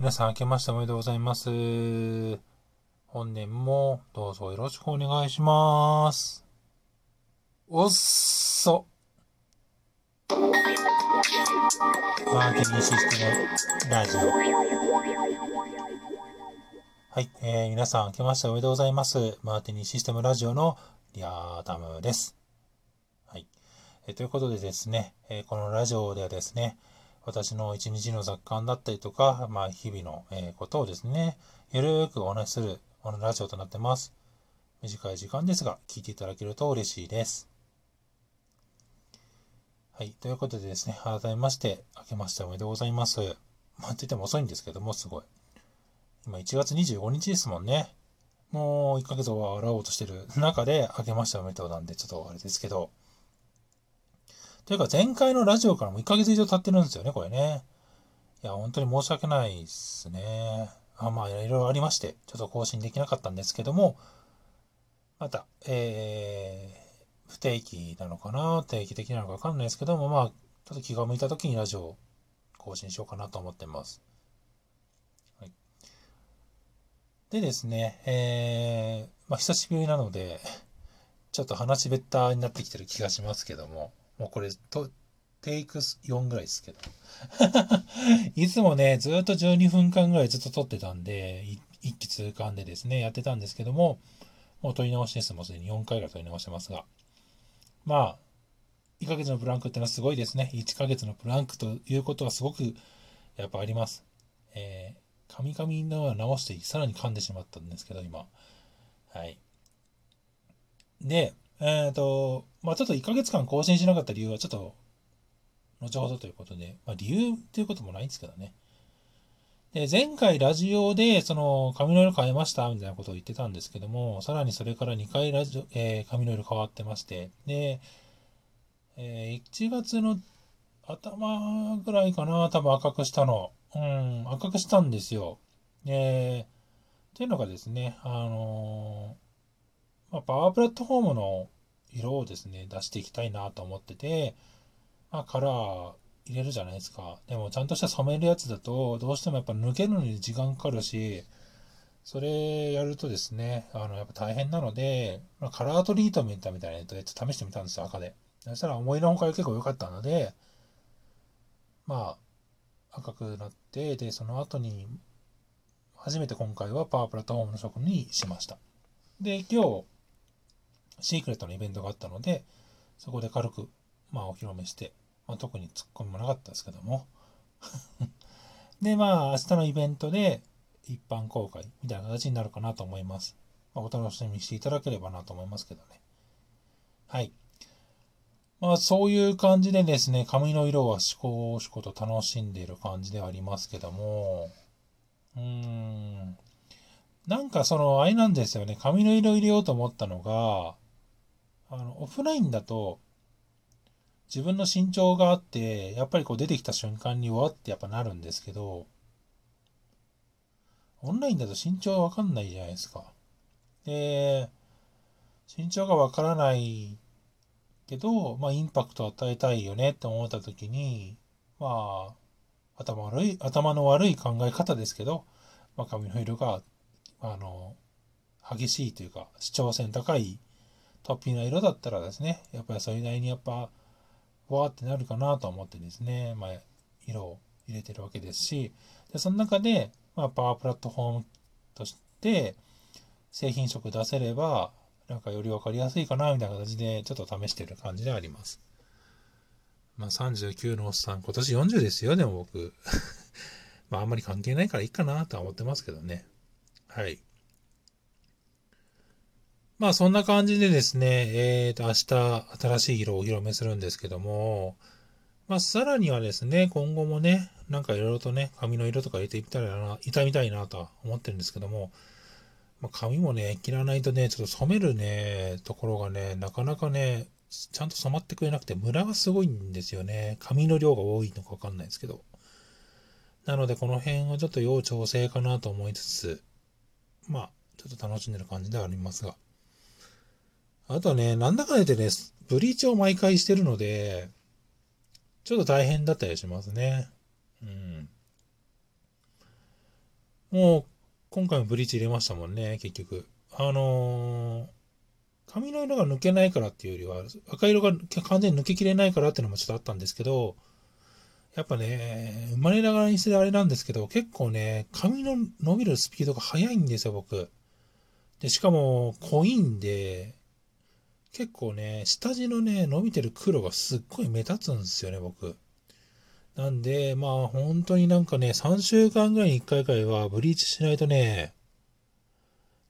皆さん明けましておめでとうございます。本年もどうぞよろしくお願いします。おっそ。マーケティングシステムラジオ。はい、えー、皆さん明けましておめでとうございます。マーティニシステムラジオのリアータムです。はい。えーということでですね、えーこのラジオではですね、私の一日の雑感だったりとか、まあ、日々の、えことをですね、ゆるーくお話しする、このラジオとなってます。短い時間ですが、聞いていただけると嬉しいです。はい。ということでですね、改めまして、明けましておめでとうございます。まあ、と言っても遅いんですけども、すごい。今1月25日ですもんね。もう1ヶ月は洗おうとしてる中で、明けましておめでとうなんで、ちょっとあれですけど。というか、前回のラジオからも1ヶ月以上経ってるんですよね、これね。いや、本当に申し訳ないですね。あまあ、いろいろありまして、ちょっと更新できなかったんですけども、また、えー、不定期なのかな、定期的なのかわかんないですけども、まあ、ちょっと気が向いた時にラジオ更新しようかなと思ってます。はい。でですね、えー、まあ、久しぶりなので、ちょっと話べったになってきてる気がしますけども、もうこれ、と、テイク4ぐらいですけど。いつもね、ずっと12分間ぐらいずっと撮ってたんで、一気通貫でですね、やってたんですけども、もう撮り直しです。もうすでに4回ぐらい撮り直してますが。まあ、1ヶ月のブランクってのはすごいですね。1ヶ月のブランクということはすごくやっぱあります。えー、噛み噛みのは直してさらに噛んでしまったんですけど、今。はい。で、えっ、と、まあちょっと1ヶ月間更新しなかった理由はちょっと、後ほどということで、まあ理由っていうこともないんですけどね。で、前回ラジオで、その、髪の色変えましたみたいなことを言ってたんですけども、さらにそれから2回ラジオ、えー髪の色変わってまして、で、えー1月の頭ぐらいかな、多分赤くしたの。うん、赤くしたんですよ。えー、っていうのがですね、あのまあ、パワープラットフォームの色をですね、出していきたいなと思ってて、まあ、カラー入れるじゃないですか。でも、ちゃんとした染めるやつだと、どうしてもやっぱ抜けるのに時間かかるし、それやるとですね、あの、やっぱ大変なので、まあ、カラートリートメントみたいなやつを試してみたんですよ、赤で。そしたら思いのほか結構良かったので、まあ、赤くなって、で、その後に、初めて今回はパワープラットフォームの職にしました。で、今日、シークレットのイベントがあったので、そこで軽く、まあ、お披露目して、まあ、特に突っ込みもなかったですけども。で、まあ、明日のイベントで、一般公開みたいな形になるかなと思います。まあ、お楽しみにしていただければなと思いますけどね。はい。まあ、そういう感じでですね、髪の色はしこしこと楽しんでいる感じではありますけども、うーん。なんかその、あれなんですよね、髪の色入れようと思ったのが、あの、オフラインだと、自分の身長があって、やっぱりこう出てきた瞬間にわってやっぱなるんですけど、オンラインだと身長わかんないじゃないですか。で、身長がわからないけど、まあ、インパクトを与えたいよねって思った時に、まあ、頭悪い、頭の悪い考え方ですけど、まあ、髪の色が、あの、激しいというか、主張性の高いトッピーな色だったらですね、やっぱりそれなりにやっぱ、わーってなるかなと思ってですね、まあ、色を入れてるわけですし、で、その中で、まあ、パワープラットフォームとして、製品色出せれば、なんかより分かりやすいかな、みたいな形で、ちょっと試してる感じであります。まあ、39のおっさん、今年40ですよ、でも僕。まあ、あんまり関係ないからいいかなとは思ってますけどね。はい。まあ、そんな感じでですね、えーと、明日、新しい色をお披露目するんですけども、まあ、さらにはですね、今後もね、なんかいろいろとね、髪の色とか入れていったらな、いたみたいなとは思ってるんですけども、まあ、髪もね、切らないとね、ちょっと染めるね、ところがね、なかなかね、ちゃんと染まってくれなくて、ムラがすごいんですよね。髪の量が多いのかわかんないですけど。なので、この辺はちょっと要調整かなと思いつつ、まあ、ちょっと楽しんでる感じではありますが。あとね、なんだかんだ言ってね、ブリーチを毎回してるので、ちょっと大変だったりしますね。うん。もう、今回もブリーチ入れましたもんね、結局。あのー、髪の色が抜けないからっていうよりは、赤色が完全に抜けきれないからっていうのもちょっとあったんですけど、やっぱね、生まれながらにしてあれなんですけど、結構ね、髪の伸びるスピードが速いんですよ、僕。で、しかも、濃いんで、結構ね、下地のね、伸びてる黒がすっごい目立つんですよね、僕。なんで、まあ、本当になんかね、3週間ぐらいに1回くらいはブリーチしないとね、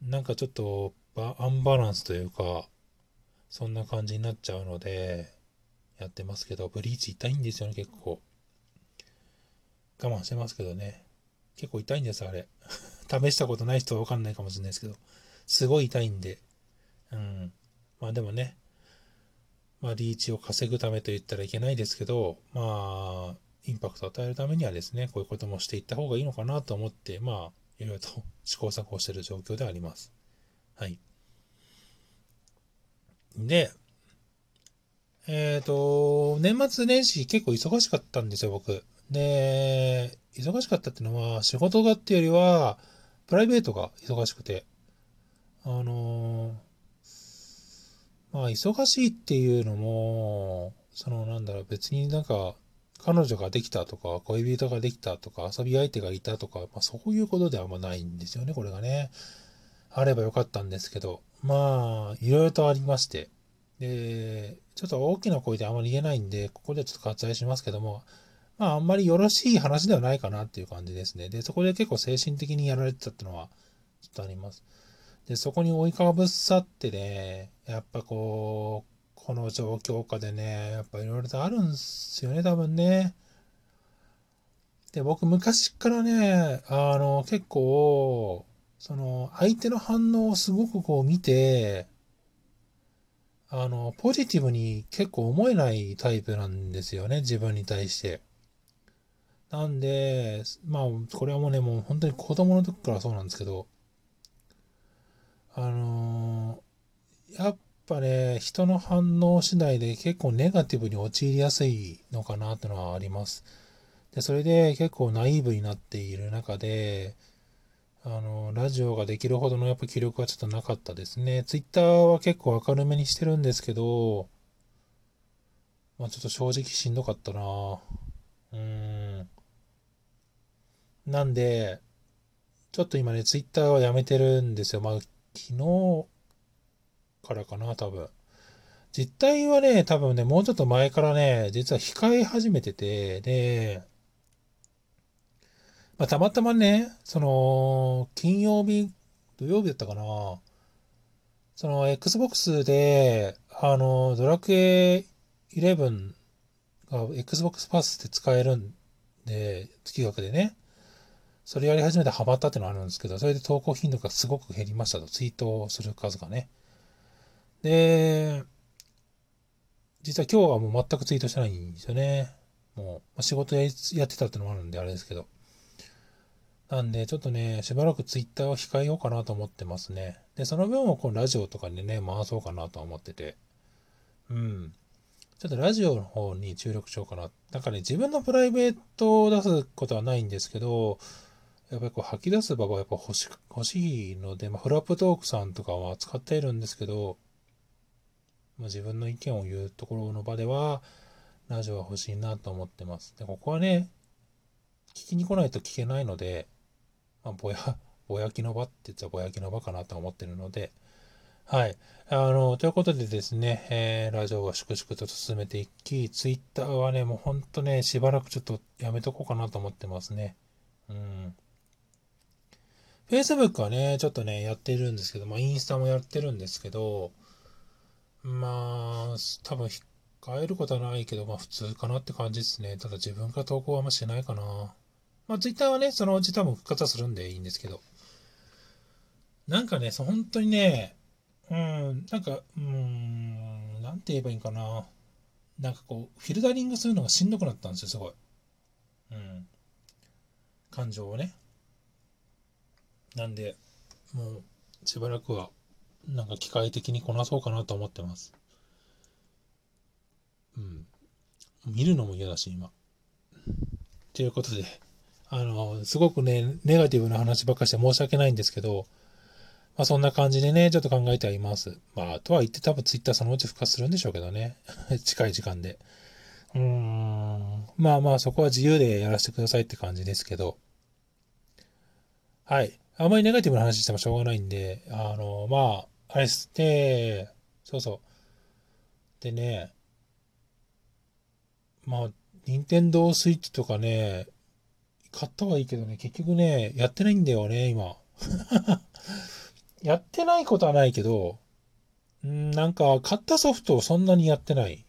なんかちょっとアンバランスというか、そんな感じになっちゃうので、やってますけど、ブリーチ痛いんですよね、結構。我慢してますけどね。結構痛いんです、あれ。試したことない人はわかんないかもしれないですけど、すごい痛いんで。うん。まあでもね、まあリーチを稼ぐためと言ったらいけないですけど、まあ、インパクトを与えるためにはですね、こういうこともしていった方がいいのかなと思って、まあ、いろいろと試行錯誤している状況であります。はい。で、えっ、ー、と、年末年始結構忙しかったんですよ、僕。で、忙しかったっていうのは、仕事がっていうよりは、プライベートが忙しくて、あのー、まあ、忙しいっていうのも、その、なんだろう、別になんか、彼女ができたとか、恋人ができたとか、遊び相手がいたとか、まあ、そういうことではあんまないんですよね、これがね。あればよかったんですけど、まあ、いろいろとありまして。で、ちょっと大きな声であんまり言えないんで、ここでちょっと割愛しますけども、まあ、あんまりよろしい話ではないかなっていう感じですね。で、そこで結構精神的にやられてたっていうのは、ちょっとあります。で、そこに追いかぶさってね、やっぱこう、この状況下でね、やっぱいろいろとあるんすよね、多分ね。で、僕昔からね、あの、結構、その、相手の反応をすごくこう見て、あの、ポジティブに結構思えないタイプなんですよね、自分に対して。なんで、まあ、これはもうね、もう本当に子供の時からそうなんですけど、あのー、やっぱね、人の反応次第で結構ネガティブに陥りやすいのかなってのはあります。で、それで結構ナイーブになっている中で、あの、ラジオができるほどのやっぱ気力はちょっとなかったですね。ツイッターは結構明るめにしてるんですけど、まあちょっと正直しんどかったなうん。なんで、ちょっと今ね、ツイッターはやめてるんですよ。まあ、昨日からかな、多分。実態はね、多分ね、もうちょっと前からね、実は控え始めてて、で、まあ、たまたまね、その、金曜日、土曜日だったかな、その、Xbox で、あの、ドラクエ11が Xbox パスで使えるんで、月額でね。それやり始めてハマったっていうのがあるんですけど、それで投稿頻度がすごく減りましたと、ツイートをする数がね。で、実は今日はもう全くツイートしてないんですよね。もう、仕事やってたってのもあるんであれですけど。なんで、ちょっとね、しばらくツイッターを控えようかなと思ってますね。で、その分をこのラジオとかでね、回そうかなと思ってて。うん。ちょっとラジオの方に注力しようかな。なんかね、自分のプライベートを出すことはないんですけど、やっぱりこう吐き出す場がやっぱ欲し欲しいので、まあ、フラップトークさんとかは使っているんですけど、まあ、自分の意見を言うところの場では、ラジオは欲しいなと思ってます。で、ここはね、聞きに来ないと聞けないので、まあ、ぼや、ぼやきの場って言ったらぼやきの場かなと思ってるので、はい。あの、ということでですね、えー、ラジオは粛々と進めていき、ツイッターはね、もうほんとね、しばらくちょっとやめとこうかなと思ってますね。うん。Facebook はね、ちょっとね、やってるんですけど、まあ、インスタもやってるんですけど、まあ、多分、変えることはないけど、まあ、普通かなって感じですね。ただ、自分から投稿はあんましないかな。まあ、Twitter はね、そのうち多分復活はするんでいいんですけど。なんかね、そ本当にね、うん、なんか、うん、なんて言えばいいんかな。なんかこう、フィルタリングするのがしんどくなったんですよ、すごい。うん。感情をね。なんで、もうしばらくは、なんか機械的にこなそうかなと思ってます。うん。見るのも嫌だし、今。ということで、あの、すごくね、ネガティブな話ばっかして申し訳ないんですけど、まあそんな感じでね、ちょっと考えてはいます。まあ、とは言って多分ツイッターそのうち復活するんでしょうけどね。近い時間で。うーん。まあまあそこは自由でやらせてくださいって感じですけど。はい。あまりネガティブな話してもしょうがないんで、あの、まあ、あれです。で、そうそう。でね、まあ、任天堂スイッチとかね、買ったはいいけどね、結局ね、やってないんだよね、今。やってないことはないけど、んなんか、買ったソフトをそんなにやってない。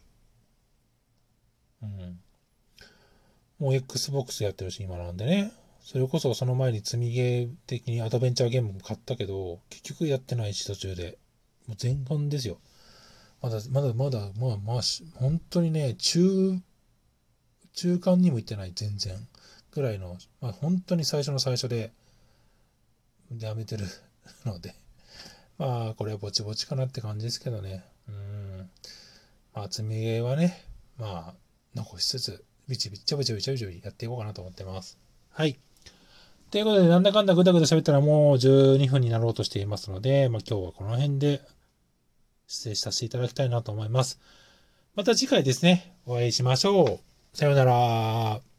うん。もう Xbox やってるし、今なんでね。それこそその前に積みゲー的にアドベンチャーゲームも買ったけど、結局やってないし、途中で。もう前半ですよ。まだ、まだ、まだ、まあまあ、本当にね、中、中間にも行ってない、全然。ぐらいの、まあ本当に最初の最初で、やめてる ので。まあ、これはぼちぼちかなって感じですけどね。うん。まあ、積みゲーはね、まあ、残しつつ、ビチビチビチビチビチやっていこうかなと思ってます。はい。ということで、なんだかんだぐだぐだ喋ったらもう12分になろうとしていますので、まあ今日はこの辺で失礼させていただきたいなと思います。また次回ですね、お会いしましょう。さようなら。